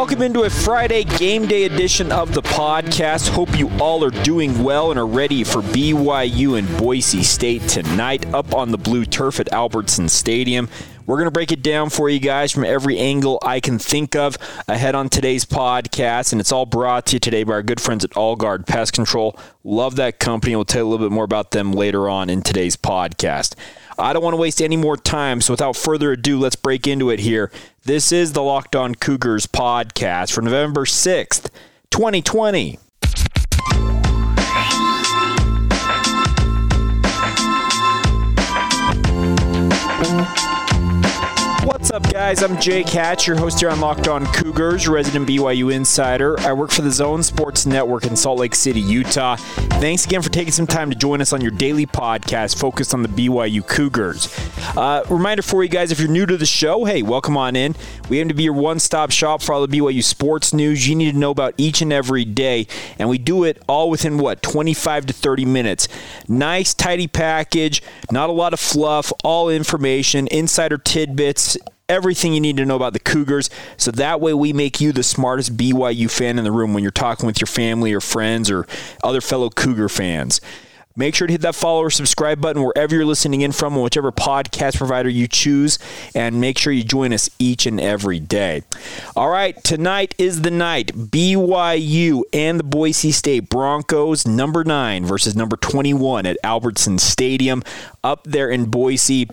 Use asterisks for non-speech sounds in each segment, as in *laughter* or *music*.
Welcome into a Friday game day edition of the podcast. Hope you all are doing well and are ready for BYU and Boise State tonight up on the blue turf at Albertson Stadium. We're going to break it down for you guys from every angle I can think of ahead on today's podcast, and it's all brought to you today by our good friends at All Guard Pest Control. Love that company. We'll tell you a little bit more about them later on in today's podcast. I don't want to waste any more time, so without further ado, let's break into it here. This is the Locked On Cougars podcast for November 6th, 2020. Up, guys? I'm Jake Hatch, your host here on Locked On Cougars, resident BYU insider. I work for the Zone Sports Network in Salt Lake City, Utah. Thanks again for taking some time to join us on your daily podcast focused on the BYU Cougars. Uh, reminder for you guys if you're new to the show, hey, welcome on in. We aim to be your one stop shop for all the BYU sports news you need to know about each and every day. And we do it all within what, 25 to 30 minutes. Nice, tidy package, not a lot of fluff, all information, insider tidbits everything you need to know about the Cougars. So that way we make you the smartest BYU fan in the room when you're talking with your family or friends or other fellow Cougar fans. Make sure to hit that follow or subscribe button wherever you're listening in from, whichever podcast provider you choose, and make sure you join us each and every day. All right, tonight is the night. BYU and the Boise State Broncos, number nine versus number 21 at Albertson Stadium up there in Boise.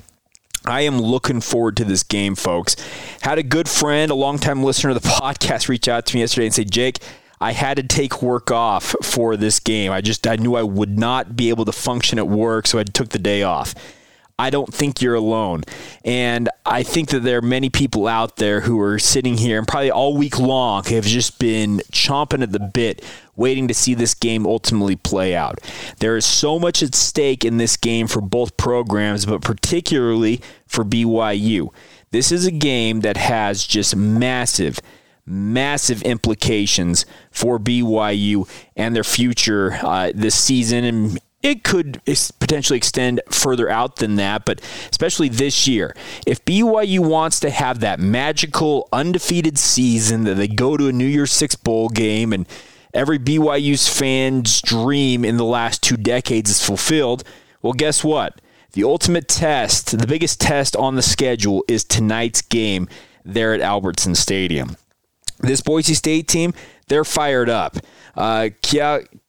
I am looking forward to this game, folks. Had a good friend, a longtime listener of the *laughs* podcast, reach out to me yesterday and say, Jake, I had to take work off for this game. I just I knew I would not be able to function at work, so I took the day off. I don't think you're alone. And I think that there are many people out there who are sitting here and probably all week long have just been chomping at the bit waiting to see this game ultimately play out. There is so much at stake in this game for both programs, but particularly for BYU. This is a game that has just massive, massive implications for BYU and their future uh, this season and it could potentially extend further out than that, but especially this year. If BYU wants to have that magical undefeated season that they go to a New Year's Six bowl game and every BYU's fan's dream in the last two decades is fulfilled, well, guess what? The ultimate test, the biggest test on the schedule is tonight's game there at Albertson Stadium. This Boise State team, they're fired up. Uh,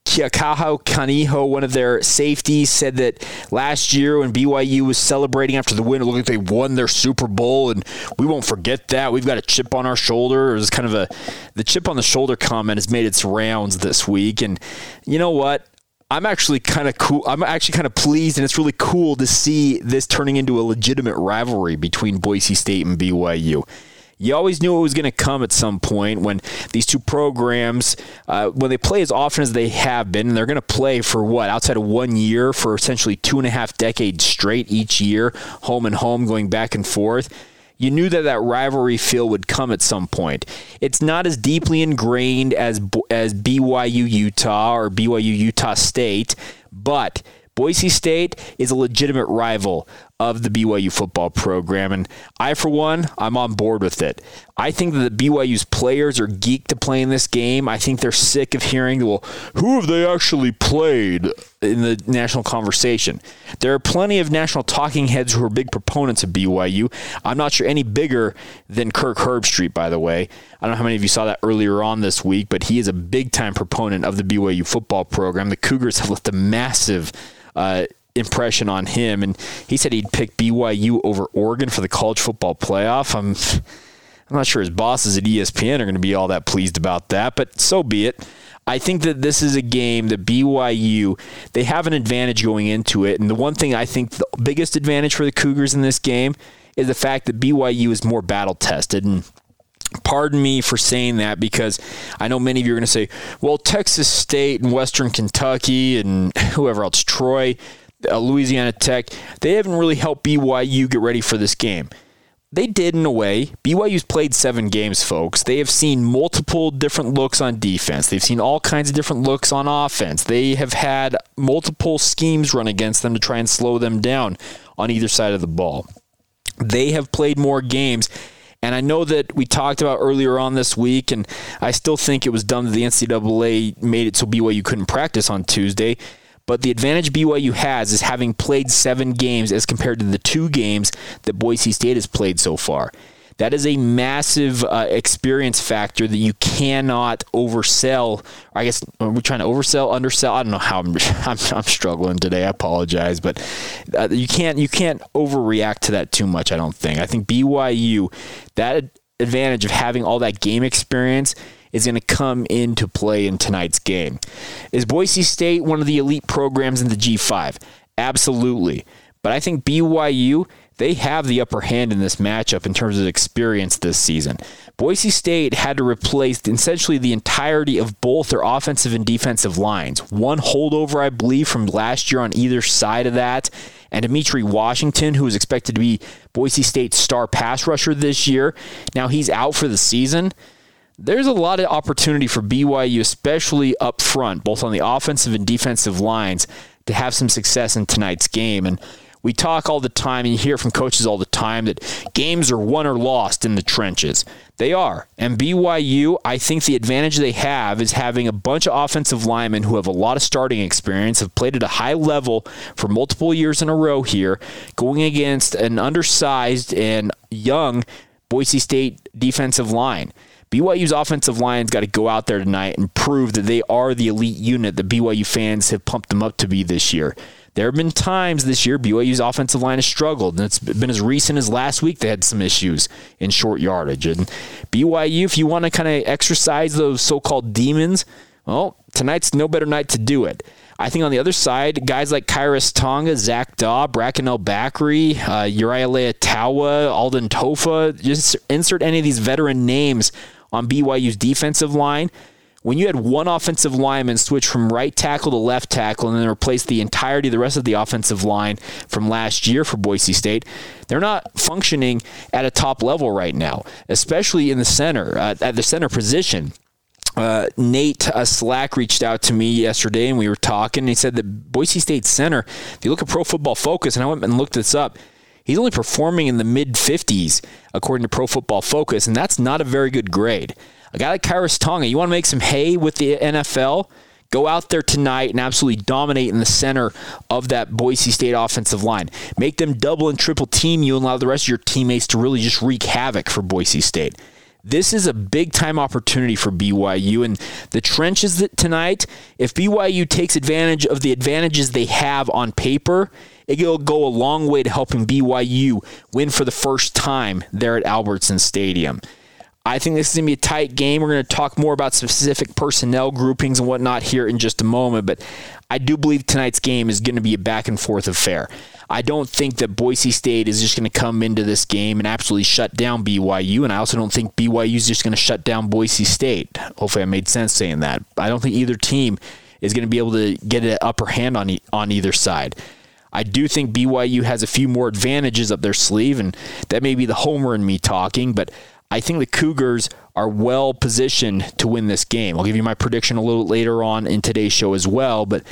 Kekaula Kaniho, one of their safeties, said that last year when BYU was celebrating after the win, it looked like they won their Super Bowl, and we won't forget that. We've got a chip on our shoulder. It was kind of a the chip on the shoulder comment has made its rounds this week, and you know what? I'm actually kind of cool. I'm actually kind of pleased, and it's really cool to see this turning into a legitimate rivalry between Boise State and BYU you always knew it was going to come at some point when these two programs, uh, when they play as often as they have been, and they're going to play for what, outside of one year for essentially two and a half decades straight each year, home and home, going back and forth. You knew that that rivalry feel would come at some point. It's not as deeply ingrained as as BYU Utah or BYU Utah State, but Boise State is a legitimate rival of the BYU football program. And I, for one, I'm on board with it. I think that the BYU's players are geeked to play in this game. I think they're sick of hearing, well, who have they actually played in the national conversation? There are plenty of national talking heads who are big proponents of BYU. I'm not sure any bigger than Kirk Herbstreit, by the way. I don't know how many of you saw that earlier on this week, but he is a big time proponent of the BYU football program. The Cougars have left a massive uh, impression on him, and he said he'd pick BYU over Oregon for the college football playoff. I'm I'm not sure his bosses at ESPN are going to be all that pleased about that, but so be it. I think that this is a game that BYU they have an advantage going into it, and the one thing I think the biggest advantage for the Cougars in this game is the fact that BYU is more battle tested and pardon me for saying that because I know many of you are going to say, well, Texas State and Western Kentucky and whoever else, Troy, uh, Louisiana Tech, they haven't really helped BYU get ready for this game. They did in a way. BYU's played seven games, folks. They have seen multiple different looks on defense. They've seen all kinds of different looks on offense. They have had multiple schemes run against them to try and slow them down on either side of the ball. They have played more games. And I know that we talked about earlier on this week, and I still think it was dumb that the NCAA made it so BYU couldn't practice on Tuesday. But the advantage BYU has is having played seven games as compared to the two games that Boise State has played so far. That is a massive uh, experience factor that you cannot oversell. I guess we're we trying to oversell, undersell? I don't know how I'm, *laughs* I'm, I'm struggling today. I apologize, but uh, you can't you can't overreact to that too much. I don't think. I think BYU that advantage of having all that game experience is going to come into play in tonight's game. Is Boise State one of the elite programs in the G5? Absolutely. But I think BYU they have the upper hand in this matchup in terms of experience this season. Boise State had to replace essentially the entirety of both their offensive and defensive lines. One holdover, I believe, from last year on either side of that. And Demitri Washington, who is expected to be Boise State's star pass rusher this year, now he's out for the season. There's a lot of opportunity for BYU, especially up front, both on the offensive and defensive lines, to have some success in tonight's game. And we talk all the time and you hear from coaches all the time that games are won or lost in the trenches. They are. And BYU, I think the advantage they have is having a bunch of offensive linemen who have a lot of starting experience, have played at a high level for multiple years in a row here, going against an undersized and young Boise State defensive line. BYU's offensive line's got to go out there tonight and prove that they are the elite unit that BYU fans have pumped them up to be this year. There have been times this year BYU's offensive line has struggled, and it's been as recent as last week they had some issues in short yardage. And BYU, if you want to kind of exercise those so-called demons, well, tonight's no better night to do it. I think on the other side, guys like Khyiris Tonga, Zac Dawe, Bracken El-Bakri, uh, Uriah Leiataua, Alden Tofa, just insert any of these veteran names on BYU's defensive line when you had one offensive lineman switch from right tackle to left tackle and then replace the entirety of the rest of the offensive line from last year for Boise State, they're not functioning at a top level right now, especially in the center, uh, at the center position. Uh, Nate uh, Slack reached out to me yesterday and we were talking. And he said that Boise State center, if you look at Pro Football Focus, and I went and looked this up, he's only performing in the mid 50s according to Pro Football Focus, and that's not a very good grade. A guy like Khyiris Tonga, you want to make some hay with the NFL? Go out there tonight and absolutely dominate in the center of that Boise State offensive line. Make them double and triple team you and allow the rest of your teammates to really just wreak havoc for Boise State. This is a big time opportunity for BYU and the trenches tonight. If BYU takes advantage of the advantages they have on paper, it'll go a long way to helping BYU win for the first time there at Albertson Stadium. I think this is going to be a tight game. We're going to talk more about specific personnel groupings and whatnot here in just a moment, but I do believe tonight's game is going to be a back and forth affair. I don't think that Boise State is just going to come into this game and absolutely shut down BYU, and I also don't think BYU is just going to shut down Boise State. Hopefully, I made sense saying that. I don't think either team is going to be able to get an upper hand on e- on either side. I do think BYU has a few more advantages up their sleeve, and that may be the homer in me talking, but I think the Cougars are well positioned to win this game. I'll give you my prediction a little later on in today's show as well, but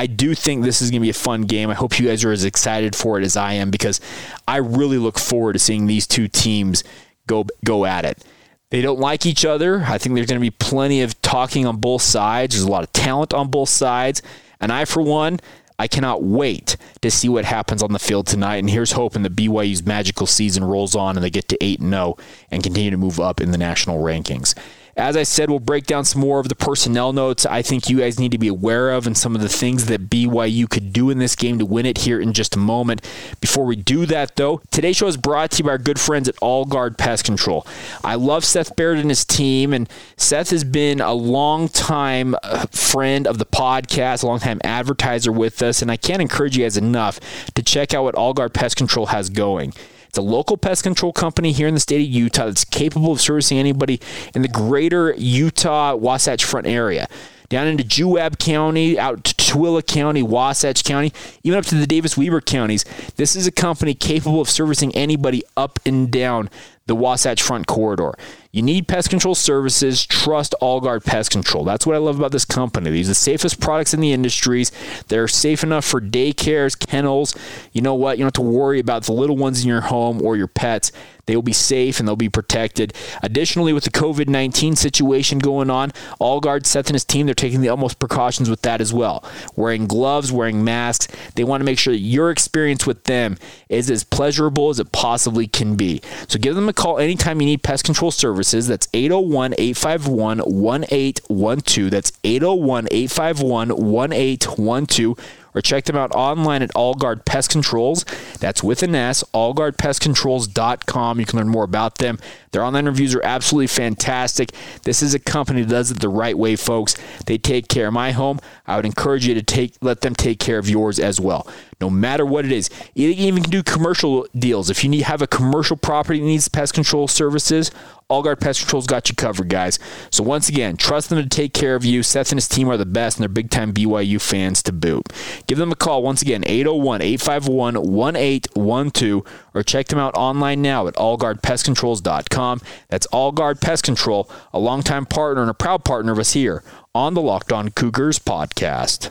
I do think this is going to be a fun game. I hope you guys are as excited for it as I am because I really look forward to seeing these two teams go go at it. They don't like each other. I think there's going to be plenty of talking on both sides. There's a lot of talent on both sides. And I, for one, I cannot wait to see what happens on the field tonight. And here's hoping that BYU's magical season rolls on and they get to 8 0 and continue to move up in the national rankings. As I said, we'll break down some more of the personnel notes I think you guys need to be aware of and some of the things that BYU could do in this game to win it here in just a moment. Before we do that, though, today's show is brought to you by our good friends at All Guard Pest Control. I love Seth Barrett and his team, and Seth has been a long time uh, friend of the podcast, a long time advertiser with us, and I can't encourage you guys enough to check out what All Guard Pest Control has going. It's a local pest control company here in the state of Utah that's capable of servicing anybody in the greater Utah Wasatch Front area down into Juab County, out to Tooele County, Wasatch County, even up to the Davis Weber counties. This is a company capable of servicing anybody up and down the Wasatch Front corridor. You need pest control services. Trust Allguard Pest Control. That's what I love about this company. These are the safest products in the industries. They're safe enough for daycares, kennels. You know what? You don't have to worry about the little ones in your home or your pets. They will be safe and they'll be protected. Additionally, with the COVID 19 situation going on, Allguard, Seth and his team, they're taking the utmost precautions with that as well. Wearing gloves, wearing masks. They want to make sure that your experience with them is as pleasurable as it possibly can be. So give them a call anytime you need pest control services. That's 801 851 1812. That's 801 851 1812 or check them out online at Allguard Pest Controls. That's with an S, allguardpestcontrols.com. You can learn more about them. Their online reviews are absolutely fantastic. This is a company that does it the right way, folks. They take care of my home. I would encourage you to take let them take care of yours as well. No matter what it is, you even can do commercial deals. If you need have a commercial property that needs pest control services, Allguard Pest Control's got you covered, guys. So once again, trust them to take care of you. Seth and his team are the best, and they're big time BYU fans to boot. Give them a call once again, 801 851 1812, or check them out online now at allguardpestcontrols.com. That's Allguard Pest Control, a longtime partner and a proud partner of us here on the Locked On Cougars podcast.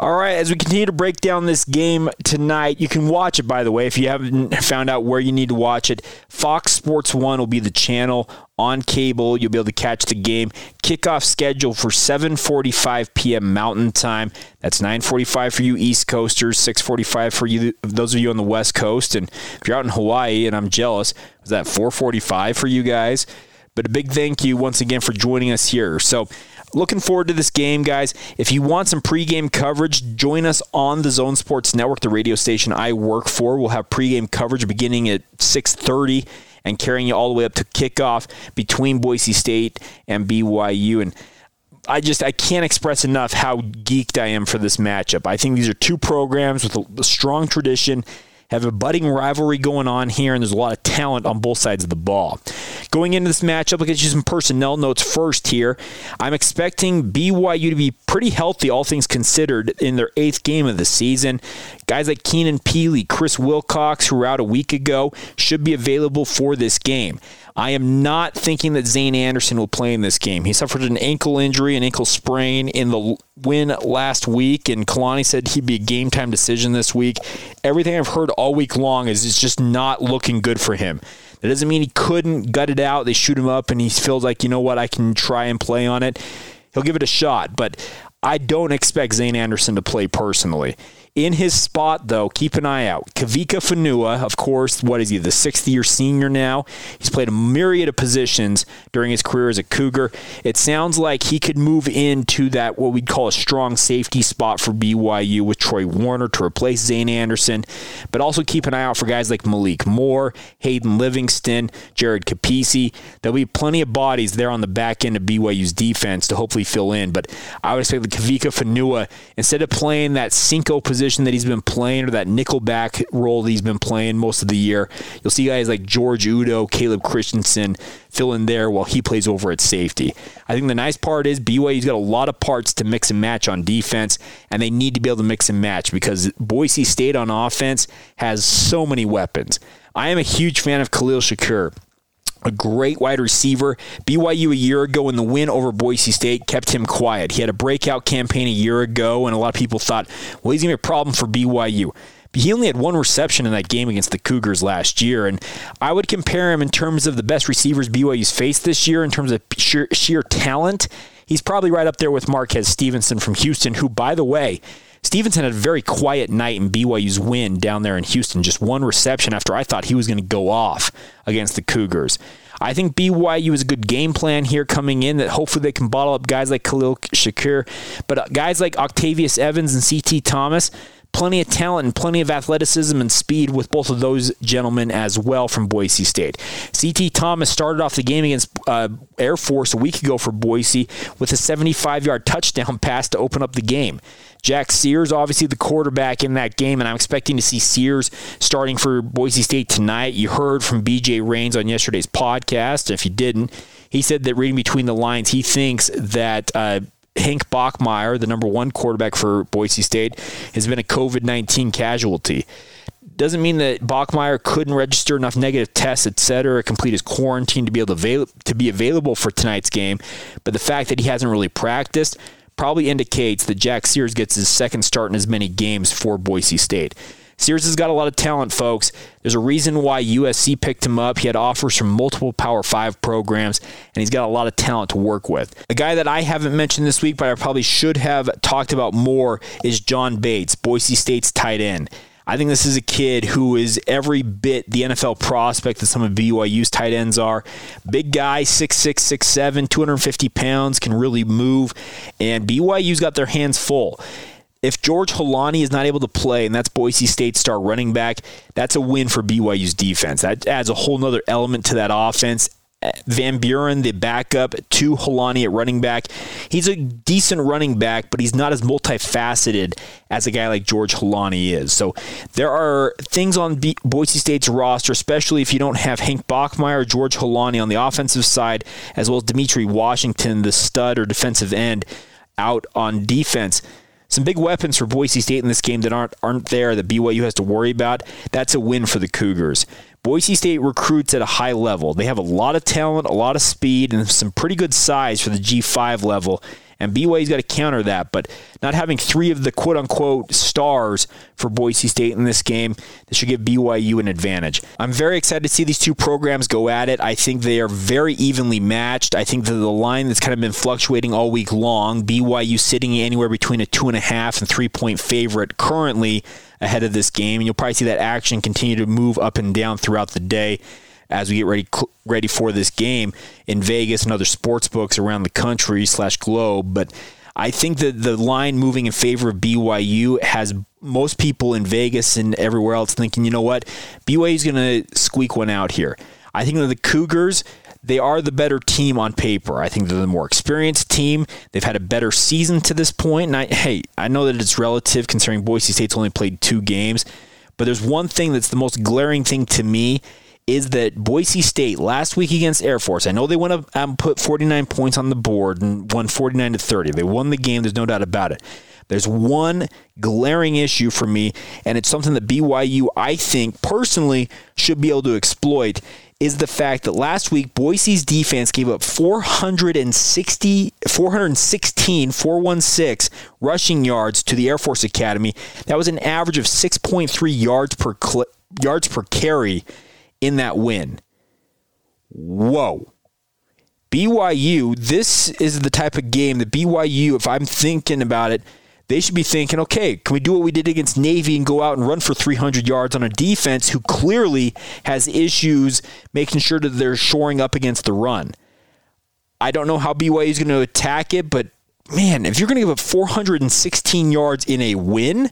All right, as we continue to break down this game tonight, you can watch it, by the way, if you haven't found out where you need to watch it. Fox Sports 1 will be the channel on cable. You'll be able to catch the game. Kickoff schedule for 7:45 p.m. Mountain Time. That's 9:45 for you East Coasters, 6:45 for you those of you on the West Coast. And if you're out in Hawaii, and I'm jealous, was that 4:45 for you guys? But a big thank you once again for joining us here. So looking forward to this game, guys. If you want some pregame coverage, join us on the Zone Sports Network, the radio station I work for. We'll have pregame coverage beginning at 6:30 and carrying you all the way up to kickoff between Boise State and BYU. And I just I can't express enough how geeked I am for this matchup. I think these are two programs with a, a strong tradition have a budding rivalry going on here, and there's a lot of talent on both sides of the ball. Going into this matchup, I'll get you some personnel notes first here. I'm expecting BYU to be pretty healthy, all things considered, in their eighth game of the season. Guys like Keenan Pili, Chris Wilcox, who were out a week ago, should be available for this game. I am not thinking that Zayne Anderson will play in this game. He suffered an ankle injury, an ankle sprain in the win last week, and Kalani said he'd be a game time decision this week. Everything I've heard all week long is it's just not looking good for him. That doesn't mean he couldn't gut it out. They shoot him up, and he feels like, you know what, I can try and play on it. He'll give it a shot, but I don't expect Zayne Anderson to play personally. In his spot, though, keep an eye out. Kavika Fonua, of course, what is he, the sixth year senior now? He's played a myriad of positions during his career as a Cougar. It sounds like he could move into that, what we'd call a strong safety spot for BYU with Troy Warner to replace Zayne Anderson. But also keep an eye out for guys like Malik Moore, Hayden Livingston, Jared Kapisi. There'll be plenty of bodies there on the back end of BYU's defense to hopefully fill in. But I would expect the Kavika Fonua, instead of playing that Cinco position, position that he's been playing or that nickelback role that he's been playing most of the year. You'll see guys like George Udo, Caleb Christensen fill in there while he plays over at safety. I think the nice part is BYU's got a lot of parts to mix and match on defense, and they need to be able to mix and match because Boise State on offense has so many weapons. I am a huge fan of Khalil Shakir a great wide receiver. BYU a year ago in the win over Boise State kept him quiet. He had a breakout campaign a year ago, and a lot of people thought, well, he's going to be a problem for BYU. But he only had one reception in that game against the Cougars last year, and I would compare him in terms of the best receivers BYU's faced this year in terms of sheer, sheer talent. He's probably right up there with Marquez Stevenson from Houston, who, by the way, Stevenson had a very quiet night in BYU's win down there in Houston. Just one reception after I thought he was going to go off against the Cougars. I think BYU is a good game plan here coming in that hopefully they can bottle up guys like Khalil Shakir. But uh, guys like Octavius Evans and CT Thomas, plenty of talent and plenty of athleticism and speed with both of those gentlemen as well from Boise State. CT Thomas started off the game against uh, Air Force a week ago for Boise with a 75 yard touchdown *laughs* pass to open up the game. Jack Sears, obviously the quarterback in that game, and I'm expecting to see Sears starting for Boise State tonight. You heard from BJ Rains on yesterday's podcast. If you didn't, he said that reading between the lines, he thinks that uh, Hank Bachmeier, the number one quarterback for Boise State, has been a COVID 19 casualty. Doesn't mean that Bachmeyer couldn't register enough negative tests, et cetera, complete his quarantine to be able to, avail- to be available for tonight's game. But the fact that he hasn't really practiced probably indicates that Jack Sears gets his second start in as many games for Boise State. Sears has got a lot of talent, folks. There's a reason why USC picked him up. He had offers from multiple Power Five programs, and he's got a lot of talent to work with. A guy that I haven't mentioned this week, but I probably should have talked about more, is John Bates, Boise State's tight end. I think this is a kid who is every bit the NFL prospect that some of BYU's tight ends are. Big guy, 6'6, 6'7, 250 pounds, can really move, and BYU's got their hands full if George Holani is not able to play, and that's Boise State star running back, that's a win for BYU's defense. That adds a whole nother element to that offense. Uh, Van Buren, the backup to Holani at running back. He's a decent running back, but he's not as multifaceted as a guy like George Holani is. So there are things on B- Boise State's roster, especially if you don't have Hank Bachmeier or George Holani on the offensive side, as well as Demitri Washington, the stud or defensive end, out on defense some big weapons for Boise State in this game that aren't aren't there that BYU has to worry about. That's a win for the Cougars. Boise State recruits at a high level. They have a lot of talent, a lot of speed, and some pretty good size for the G5 level and BYU's got to counter that. But not having three of the quote unquote stars for Boise State in this game, this should give BYU an advantage. I'm very excited to see these two programs go at it. I think they are very evenly matched. I think that the line that's kind of been fluctuating all week long, BYU sitting anywhere between a two and a half and three point favorite currently ahead of this game. And you'll probably see that action continue to move up and down throughout the day as we get ready ready for this game in Vegas and other sports books around the country slash globe. But I think that the line moving in favor of BYU has most people in Vegas and everywhere else thinking, you know what, BYU is going to squeak one out here. I think that the Cougars they are the better team on paper. I think they're the more experienced team. They've had a better season to this point. And I, hey, I know that it's relative considering Boise State's only played two games, but there's one thing that's the most glaring thing to me is that Boise State last week against Air Force, I know they went up and put 49 points on the board and won 49 to 30. They won the game, there's no doubt about it. There's one glaring issue for me, and it's something that BYU, I think, personally should be able to exploit. Is the fact that last week Boise's defense gave up 460, 416, 416 rushing yards to the Air Force Academy. That was an average of 6.3 yards per cl- yards per carry in that win. Whoa. BYU, this is the type of game that BYU, if I'm thinking about it, they should be thinking, okay, can we do what we did against Navy and go out and run for 300 yards on a defense who clearly has issues making sure that they're shoring up against the run? I don't know how BYU is going to attack it, but man, if you're going to give up 416 yards in a win,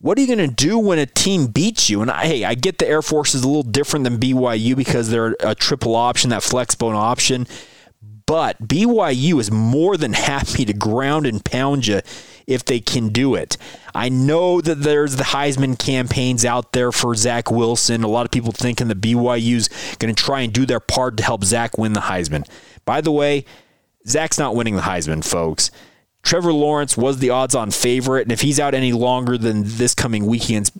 what are you going to do when a team beats you? And I, hey, I get the Air Force is a little different than BYU because they're a triple option, that flex bone option. But BYU is more than happy to ground and pound you if they can do it. I know that there's the Heisman campaigns out there for Zach Wilson. A lot of people thinking that BYU's going to try and do their part to help Zach win the Heisman. By the way, Zach's not winning the Heisman, folks. Trevor Lawrence was the odds on favorite, and if he's out any longer than this coming weekend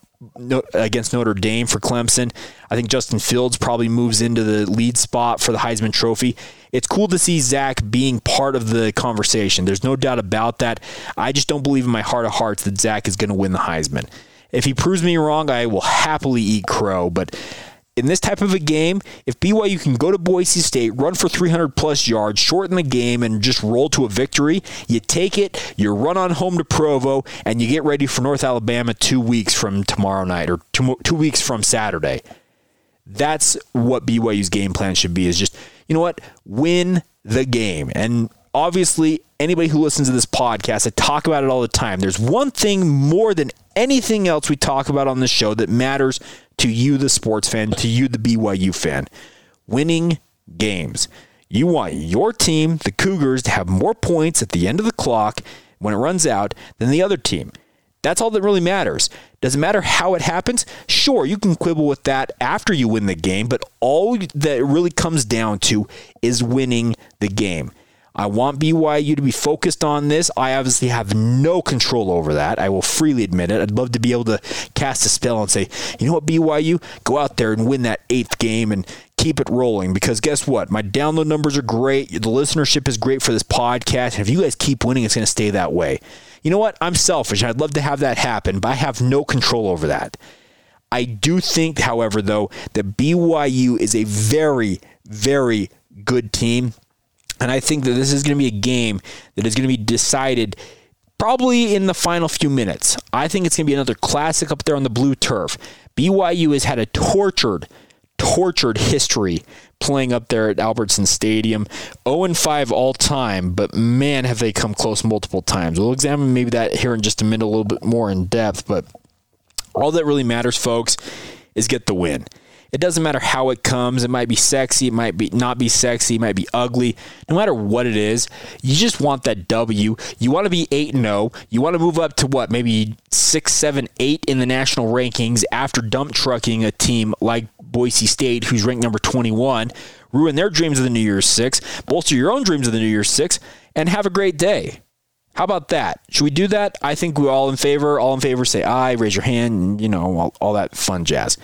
against Notre Dame for Clemson, I think Justin Fields probably moves into the lead spot for the Heisman Trophy. It's cool to see Zach being part of the conversation. There's no doubt about that. I just don't believe in my heart of hearts that Zach is going to win the Heisman. If he proves me wrong, I will happily eat crow, but in this type of a game, if BYU can go to Boise State, run for 300 plus yards, shorten the game, and just roll to a victory, you take it, you run on home to Provo, and you get ready for North Alabama two weeks from tomorrow night or two, two weeks from Saturday. That's what BYU's game plan should be is just, you know what, win the game. And obviously, anybody who listens to this podcast, I talk about it all the time. There's one thing more than anything else we talk about on the show that matters to you, the sports fan, to you, the BYU fan winning games. You want your team, the Cougars, to have more points at the end of the clock when it runs out than the other team. That's all that really matters. Doesn't matter how it happens? Sure, you can quibble with that after you win the game, but all that it really comes down to is winning the game. I want BYU to be focused on this. I obviously have no control over that. I will freely admit it. I'd love to be able to cast a spell and say, you know what, BYU, go out there and win that eighth game and keep it rolling. Because guess what? My download numbers are great. The listenership is great for this podcast. And if you guys keep winning, it's going to stay that way. You know what? I'm selfish. I'd love to have that happen, but I have no control over that. I do think, however, though, that BYU is a very, very good team. And I think that this is going to be a game that is going to be decided probably in the final few minutes. I think it's going to be another classic up there on the blue turf. BYU has had a tortured, tortured history playing up there at Albertson Stadium. 0 5 all time, but man, have they come close multiple times. We'll examine maybe that here in just a minute, a little bit more in depth. But all that really matters, folks, is get the win. It doesn't matter how it comes. It might be sexy. It might be not be sexy. It might be ugly. No matter what it is, you just want that W. You want to be eight and zero. You want to move up to what? Maybe six, seven, eight in the national rankings after dump trucking a team like Boise State, who's ranked number twenty one. Ruin their dreams of the New Year's Six. Bolster your own dreams of the New Year's Six, and have a great day. How about that? Should we do that? I think we're all in favor. All in favor, say aye, raise your hand, you know, all, all that fun jazz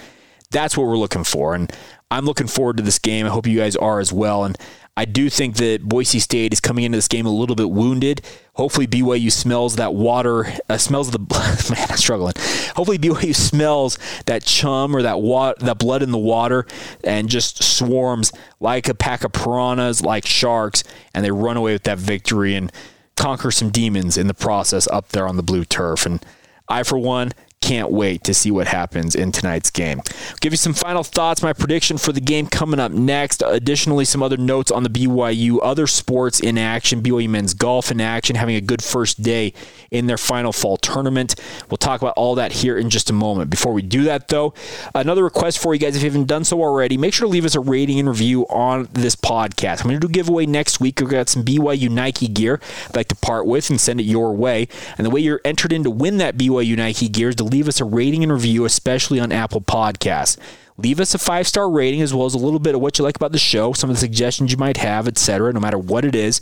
that's what we're looking for. And I'm looking forward to this game. I hope you guys are as well. And I do think that Boise State is coming into this game a little bit wounded. Hopefully, BYU smells that water, uh, smells the *laughs* man. I'm struggling. Hopefully, BYU smells that chum or that that blood in the water, and just swarms like a pack of piranhas, like sharks, and they run away with that victory and conquer some demons in the process up there on the blue turf. And I, for one, can't wait to see what happens in tonight's game. I'll give you some final thoughts, my prediction for the game coming up next. Additionally, some other notes on the BYU other sports in action. BYU men's golf in action, having a good first day in their final fall tournament. We'll talk about all that here in just a moment. Before we do that, though, another request for you guys if you haven't done so already, make sure to leave us a rating and review on this podcast. I'm going to do a giveaway next week. We've got some BYU Nike gear I'd like to part with and send it your way. And the way you're entered in to win that BYU Nike gear is to leave us a rating and review, especially on Apple Podcasts. Leave us a five star rating as well as a little bit of what you like about the show, some of the suggestions you might have, etc. No matter what it is.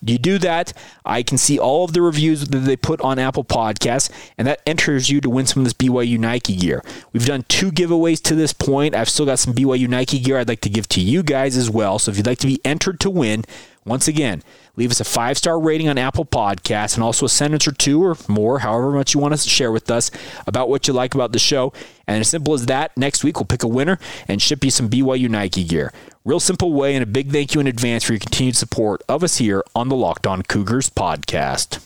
You do that, I can see all of the reviews that they put on Apple Podcasts, and that enters you to win some of this BYU Nike gear. We've done two giveaways to this point. I've still got some BYU Nike gear I'd like to give to you guys as well. So if you'd like to be entered to win, once again, leave us a five star rating on Apple Podcasts and also a sentence or two or more, however much you want us to share with us about what you like about the show. And as simple as that, next week we'll pick a winner and ship you some BYU Nike gear. Real simple way, and a big thank you in advance for your continued support of us here on the Locked On Cougars podcast.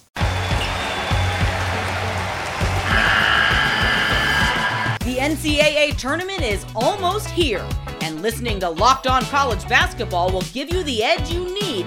The NCAA tournament is almost here, and listening to Locked On College Basketball will give you the edge you need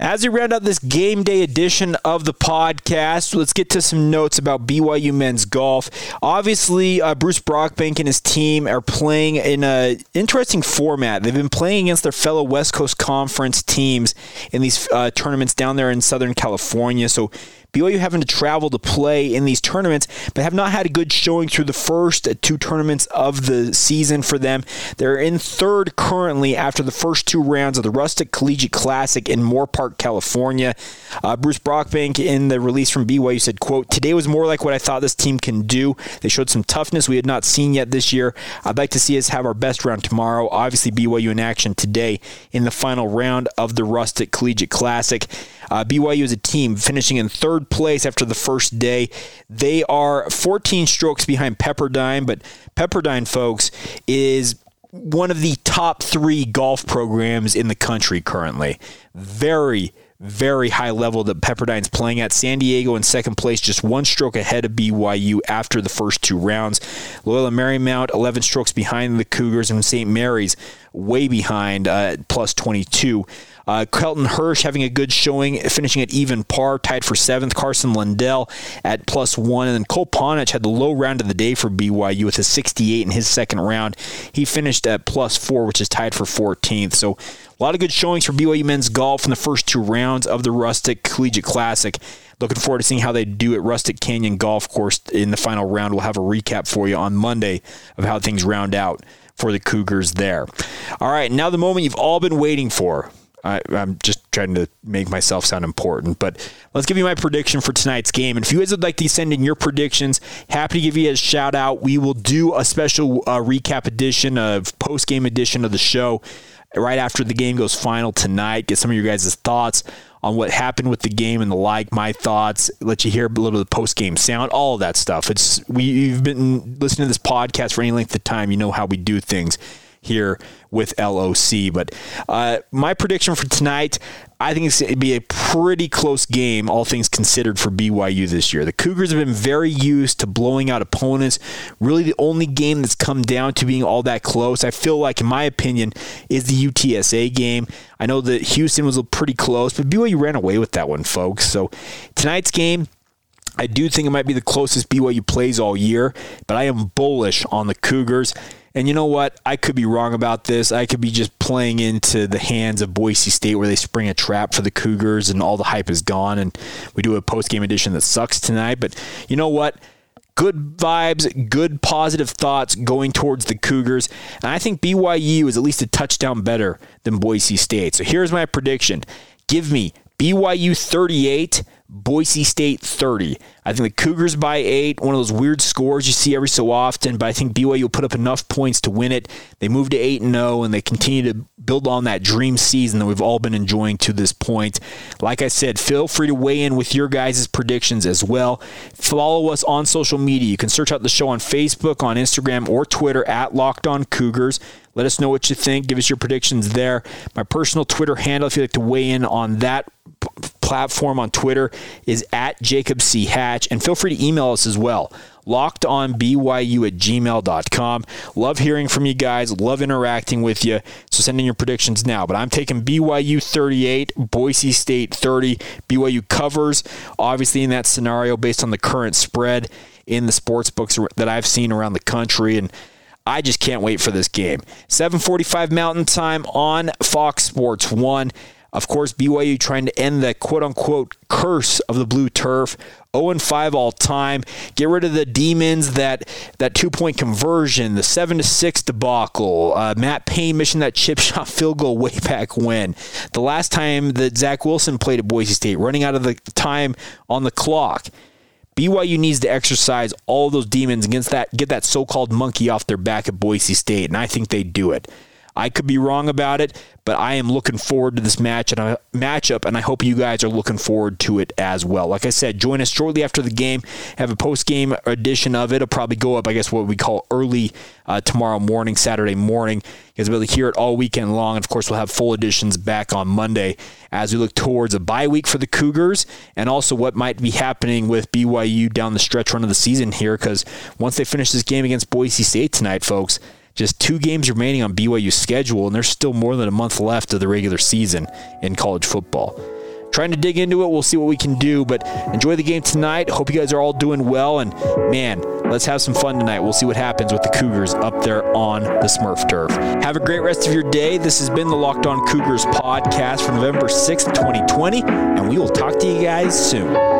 As we round out this game day edition of the podcast, let's get to some notes about BYU men's golf. Obviously, uh, Bruce Brockbank and his team are playing in an interesting format. They've been playing against their fellow West Coast Conference teams in these uh, tournaments down there in Southern California. So BYU having to travel to play in these tournaments, but have not had a good showing through the first two tournaments of the season for them. They're in third currently after the first two rounds of the Rustic Collegiate Classic in Moorpark, California. Uh, Bruce Brockbank in the release from BYU said, quote, Today was more like what I thought this team can do. They showed some toughness we had not seen yet this year. I'd like to see us have our best round tomorrow. Obviously, BYU in action today in the final round of the Rustic Collegiate Classic. Uh, BYU is a team finishing in third place after the first day. They are 14 strokes behind Pepperdine, but Pepperdine, folks, is one of the top three golf programs in the country currently. Very, very high level that Pepperdine's playing at. San Diego in second place, just one stroke ahead of BYU after the first two rounds. Loyola Marymount, 11 strokes behind the Cougars, and St. Mary's way behind, uh, plus 22. Uh, Kelton Hirsch having a good showing, finishing at even par, tied for seventh. Carson Lundell at plus one. And then Cole Ponich had the low round of the day for BYU with a 68 in his second round. He finished at plus four, which is tied for 14th. So a lot of good showings for BYU men's golf in the first two rounds of the Rustic Collegiate Classic. Looking forward to seeing how they do at Rustic Canyon Golf Course in the final round. We'll have a recap for you on Monday of how things round out for the Cougars there. All right, now the moment you've all been waiting for. I, am just trying to make myself sound important, but let's give you my prediction for tonight's game. And if you guys would like to send in your predictions, happy to give you a shout out. We will do a special uh, recap edition of post game edition of the show right after the game goes final tonight. Get some of your guys' thoughts on what happened with the game and the like, my thoughts, let you hear a little bit of the post game sound, all of that stuff. It's we, you've been listening to this podcast for any length of time. You know how we do things here with LOC. But uh, my prediction for tonight, I think it's going to be a pretty close game, all things considered, for BYU this year. The Cougars have been very used to blowing out opponents. Really, the only game that's come down to being all that close, I feel like, in my opinion, is the UTSA game. I know that Houston was a pretty close, but BYU ran away with that one, folks. So tonight's game, I do think it might be the closest BYU plays all year, but I am bullish on the Cougars. And you know what? I could be wrong about this. I could be just playing into the hands of Boise State where they spring a trap for the Cougars and all the hype is gone. And we do a post game edition that sucks tonight. But you know what? Good vibes, good positive thoughts going towards the Cougars. And I think BYU is at least a touchdown better than Boise State. So here's my prediction give me BYU 38, Boise State 30. I think the Cougars by eight, one of those weird scores you see every so often, but I think BYU will put up enough points to win it. They move to 8 and 0, and they continue to build on that dream season that we've all been enjoying to this point. Like I said, feel free to weigh in with your guys' predictions as well. Follow us on social media. You can search out the show on Facebook, on Instagram, or Twitter at Locked On Cougars. Let us know what you think. Give us your predictions there. My personal Twitter handle, if you'd like to weigh in on that platform on Twitter is at Jacob C. Hatch. And feel free to email us as well. Locked on BYU at gmail.com. Love hearing from you guys. Love interacting with you. So send in your predictions now. But I'm taking BYU 38, Boise State 30. BYU covers, obviously, in that scenario based on the current spread in the sports books that I've seen around the country. And I just can't wait for this game. 7:45 Mountain Time on Fox Sports 1. Of course, BYU trying to end the quote unquote curse of the blue turf. 0 5 all time. Get rid of the demons that that two point conversion, the 7 to 6 debacle. Uh, Matt Payne missing that chip *laughs* shot field goal way back when. The last time that Zach Wilson played at Boise State, running out of the time on the clock. BYU needs to exercise all those demons against that, get that so called monkey off their back at Boise State, and I think they do it. I could be wrong about it, but I am looking forward to this match and a matchup, and I hope you guys are looking forward to it as well. Like I said, join us shortly after the game. Have a post game edition of it. It'll probably go up, I guess, what we call early uh, tomorrow morning, Saturday morning. You guys will be able to hear it all weekend long. And of course, we'll have full editions back on Monday as we look towards a bye week for the Cougars and also what might be happening with BYU down the stretch run of the season here. Because once they finish this game against Boise State tonight, folks just two games remaining on BYU's schedule, and there's still more than a month left of the regular season in college football. Trying to dig into it, we'll see what we can do, but enjoy the game tonight. Hope you guys are all doing well, and man, let's have some fun tonight. We'll see what happens with the Cougars up there on the Smurf turf. Have a great rest of your day. This has been the Locked On Cougars podcast for November 6th, 2020, and we will talk to you guys soon.